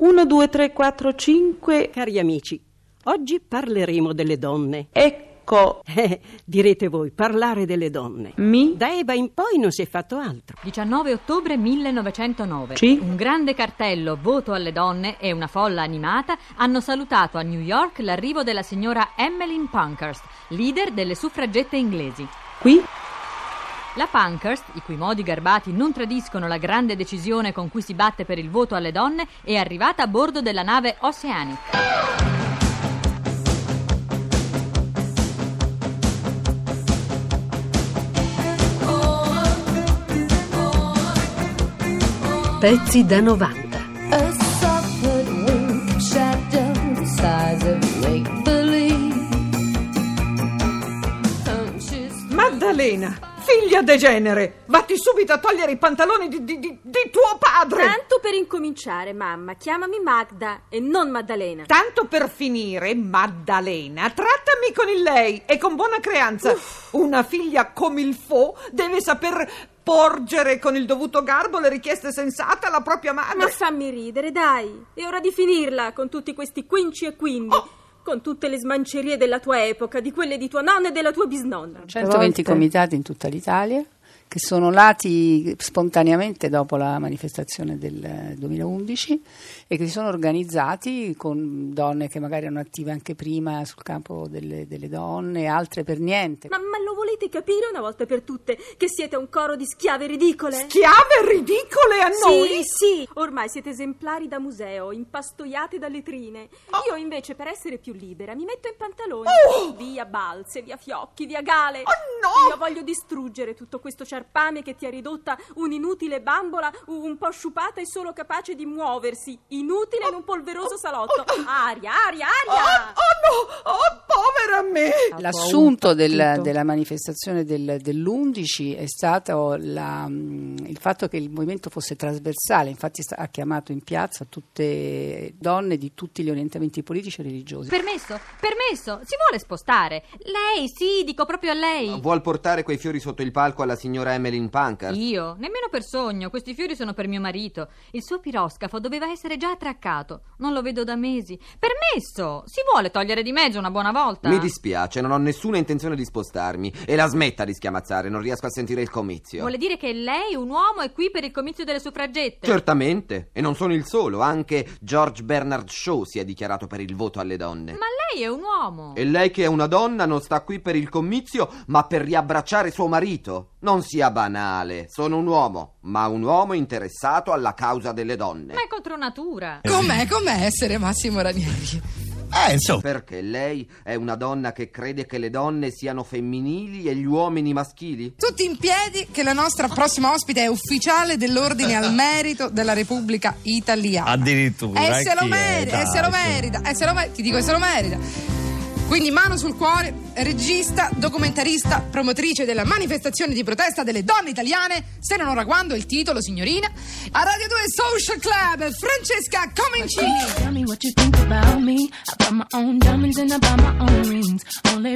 1, 2, 3, 4, 5. Cari amici, oggi parleremo delle donne. Ecco. Eh, direte voi, parlare delle donne. Mi. Da Eva in poi non si è fatto altro. 19 ottobre 1909. Sì. Un grande cartello Voto alle donne e una folla animata hanno salutato a New York l'arrivo della signora Emmeline Pankhurst, leader delle suffragette inglesi. Qui. La Pankhurst, i cui modi garbati non tradiscono la grande decisione con cui si batte per il voto alle donne, è arrivata a bordo della nave Oceanic. Pezzi da 90. A soft wing shadow the size of make-believe. Hunches Maddalena, figlia degenere, vatti subito a togliere i pantaloni di, di- di- di tuo padre. Tanto per incominciare, mamma, chiamami Magda e non Maddalena. Tanto per finire, Maddalena, trattami con il lei e con buona creanza. Una figlia come il fo deve saper porgere con il dovuto garbo le richieste sensate alla propria Ma madre. fammi ridere, dai. È ora di finirla con tutti questi quinci e quindi. Con tutte le smancerie della tua epoca, di quelle di tua nonna e della tua bisnonna. 120 volte. comitati in tutta l'Italia che sono nati spontaneamente dopo la manifestazione del 2011 e che si sono organizzati con donne che magari erano attive anche prima sul campo delle, delle donne, altre per niente. Ma, ma lo volete capire una volta per tutte che siete un coro di schiave ridicole? Schiave ridicole a noi. Sì, sì, ormai siete esemplari da museo, impastoiate da letrine. Io invece, per essere più libera, mi metto in pantaloni. Via balze, via fiocchi, via gale. Oh, no! Io voglio distruggere tutto questo ciarpame che ti ha ridotta un'inutile bambola, un po' sciupata e solo capace di muoversi. Inutile in un polveroso salotto. Aria, aria, aria! No, oh povera me. L'assunto del- della manifestazione del- dell'11 è stato la- il fatto che il movimento fosse trasversale, infatti ha chiamato in piazza tutte donne di tutti gli orientamenti politici e religiosi. Permesso? Permesso? Si vuole spostare? Lei, sì, dico proprio a lei. Vuol portare quei fiori sotto il palco alla signora Emmeline Pankard? Io? Nemmeno per sogno, questi fiori sono per mio marito. Il suo piroscafo doveva essere già attraccato. Non lo vedo da mesi. Permesso! Si vuole togliere di mezzo una buona volta? Mi dispiace, non ho nessuna intenzione di spostarmi. E la smetta di schiamazzare, non riesco a sentire il comizio. Vuole dire che lei, un uomo, è qui per il comizio delle suffragette? Certamente, e non sono il solo, anche George Bernard Shaw si è dichiarato per il voto alle donne. Ma lei è un uomo. E lei che è una donna non sta qui per il comizio, ma per riabbracciare suo marito. Non sia banale, sono un uomo, ma un uomo interessato alla causa delle donne. Ma è contro natura. Com'è, com'è essere Massimo Ranieri? Eh, insomma, Perché lei è una donna che crede che le donne siano femminili e gli uomini maschili? Tutti in piedi che la nostra prossima ospite è ufficiale dell'ordine al merito della Repubblica Italiana. addirittura. E eh, se lo merita, e se lo merita, e se lo merita, ti dico che se lo merita. Quindi mano sul cuore, regista, documentarista, promotrice della manifestazione di protesta delle donne italiane, se non ora quando il titolo, signorina, a Radio 2 Social Club, Francesca Comencini.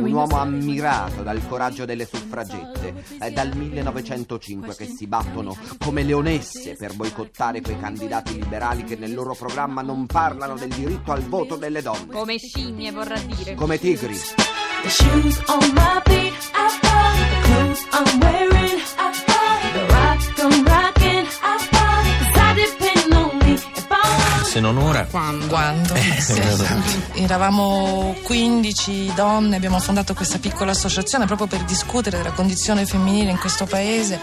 Un uomo ammirato dal coraggio delle suffragette. È dal 1905 che si battono come leonesse per boicottare quei candidati liberali che nel loro programma non parlano del diritto al voto delle donne. Come scimmie, vorrà dire. Come tigri. The shoes on my feet, I bought the clothes I'm wearing. Se non ora. Quando? Quando? Sì. Eravamo 15 donne, abbiamo fondato questa piccola associazione proprio per discutere della condizione femminile in questo paese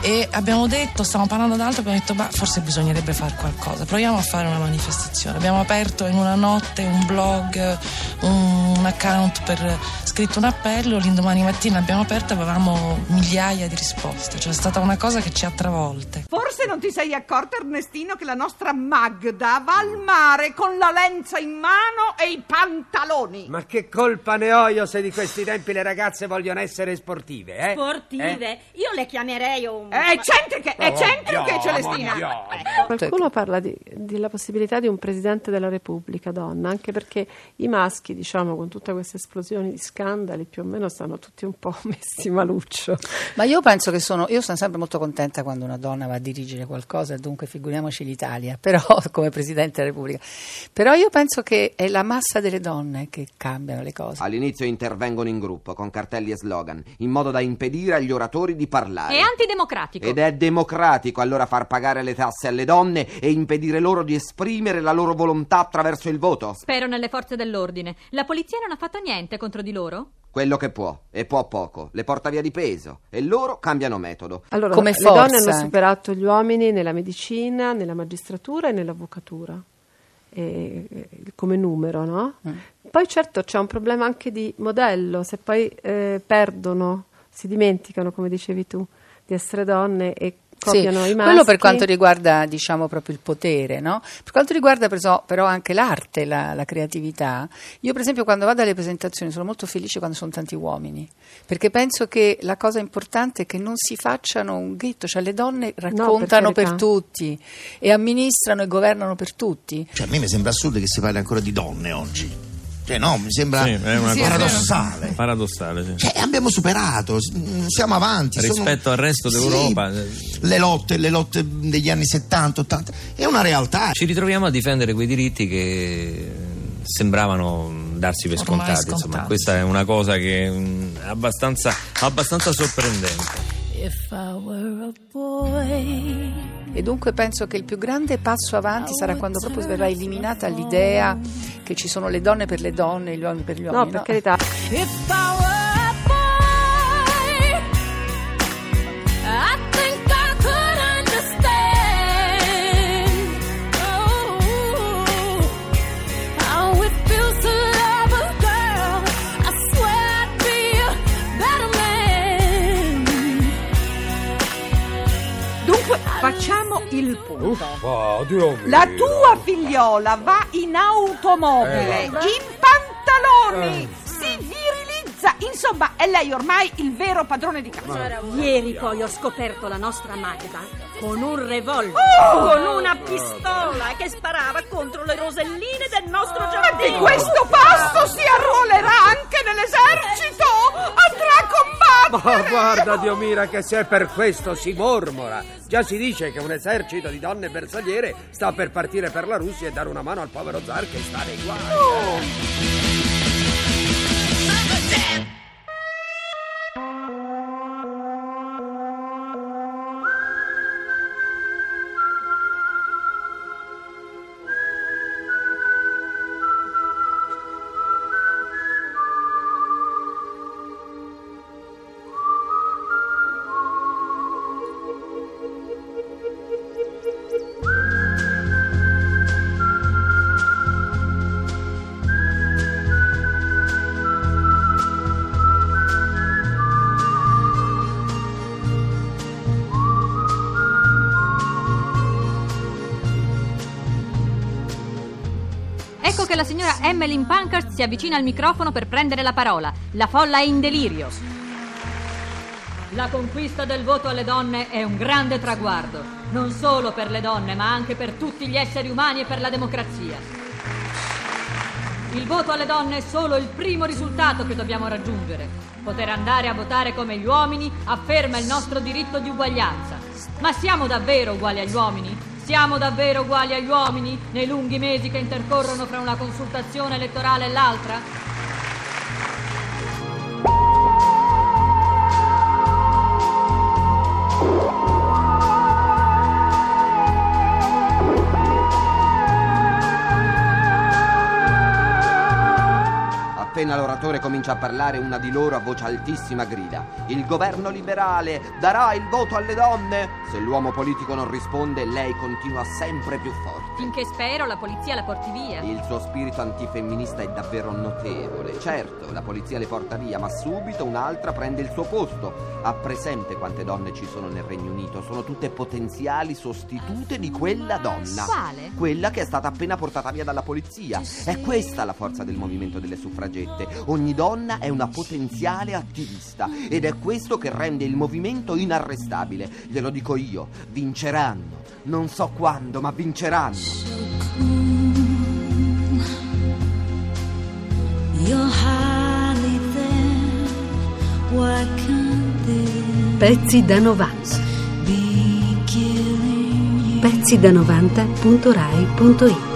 e abbiamo detto, stavamo parlando d'altro, abbiamo detto, bah, forse bisognerebbe fare qualcosa, proviamo a fare una manifestazione. Abbiamo aperto in una notte un blog, un account per scritto un appello, l'indomani mattina abbiamo aperto e avevamo migliaia di risposte, cioè è stata una cosa che ci ha travolte. Forse non ti sei accorta, Ernestino, che la nostra Magda va al mare con la lenza in mano e i pantaloni. Ma che colpa ne ho io se di questi tempi le ragazze vogliono essere sportive, eh? Sportive? Io le chiamerei un... È eccentriche, Oh, eccentriche, Dio, Celestina. Dio, Qualcuno parla di- della possibilità di un presidente della Repubblica donna, anche perché i maschi, diciamo, con tutte queste esplosioni di scandali, più o meno stanno tutti un po' messi maluccio. Ma io penso che sono, io sono sempre molto contenta quando una donna va a dirigere qualcosa, dunque figuriamoci l'Italia, però come presidente Presidente della Repubblica. Però io penso che è la massa delle donne che cambiano le cose. All'inizio intervengono in gruppo con cartelli e slogan, in modo da impedire agli oratori di parlare. È antidemocratico. Ed è democratico allora far pagare le tasse alle donne e impedire loro di esprimere la loro volontà attraverso il voto? Spero nelle forze dell'ordine. La polizia non ha fatto niente contro di loro? Quello che può, e può poco, le porta via di peso e loro cambiano metodo. Allora, Come le forza donne hanno superato gli uomini nella medicina, nella magistratura e nell'avvocatura, e- e- come numero, no? Mm. Poi certo c'è un problema anche di modello, se poi eh, perdono, si dimenticano, come dicevi tu, di essere donne e Sì, copiano i maschi. quello per quanto riguarda diciamo proprio il potere, no? Per quanto riguarda però, però anche l'arte, la, la creatività, io per esempio quando vado alle presentazioni sono molto felice quando sono tanti uomini, perché penso che la cosa importante è che non si facciano un ghetto, cioè le donne raccontano per, carità. tutti e amministrano e governano per tutti. Cioè, a me mi sembra assurdo che si parli ancora di donne oggi. Cioè, no, mi sembra Sì, è una sì, cosa paradossale. Paradossale, sì. Cioè, abbiamo superato, mm, siamo avanti. sono- Rispetto al resto Sì, d'Europa. le lotte, le lotte degli anni 70, 80, è una realtà. Ci ritroviamo a difendere quei diritti che sembravano darsi per Ormai scontati. Insomma, scontati, questa è una cosa che mm, è abbastanza, abbastanza sorprendente. If I were a boy, E dunque penso che il più grande passo avanti sarà quando proprio verrà eliminata l'idea che ci sono le donne per le donne e gli uomini per gli uomini. No, per carità. Dunque, facciamo il punto. Oh, Dio mio. La tua figliola va in automobile, Eh, in pantaloni, si virilizza. Insomma, è lei ormai il vero padrone di casa. Ieri poi ho scoperto la nostra Magda con un revolver, Oh! con una pistola che sparava contro le roselline del nostro Ma di giardino. questo passo si arruolerà anche nell'esercito! Ma guarda, Dio mira, che se per questo si mormora. Già si dice che un esercito di donne bersagliere sta per partire per la Russia e dare una mano al povero zar che sta nei guai. Ecco che la signora Emmeline Pankhurst si avvicina al microfono per prendere la parola. La folla è in delirio. La conquista del voto alle donne è un grande traguardo, non solo per le donne, ma anche per tutti gli esseri umani e per la democrazia. Il voto alle donne è solo il primo risultato che dobbiamo raggiungere. Poter andare a votare come gli uomini afferma il nostro diritto di uguaglianza. Ma siamo davvero uguali agli uomini? Siamo davvero uguali agli uomini nei lunghi mesi che intercorrono fra una consultazione elettorale e l'altra? Appena l'oratore comincia a parlare, una di loro a voce altissima grida: Il governo liberale darà il voto alle donne? Se l'uomo politico non risponde, lei continua sempre più forte. Finché spero la polizia la porti via. Il suo spirito antifemminista è davvero notevole. Certo, la polizia le porta via, ma subito un'altra prende il suo posto. Ha presente quante donne ci sono nel Regno Unito? Sono tutte potenziali sostitute di quella donna. Quale? Quella che è stata appena portata via dalla polizia. È questa la forza del movimento delle suffragette. Ogni donna è una potenziale attivista ed è questo che rende il movimento inarrestabile. Glielo dico io, vinceranno. Non so quando, ma vinceranno. Pezzi da 90. be killing you? Pezzi da 90.rai.it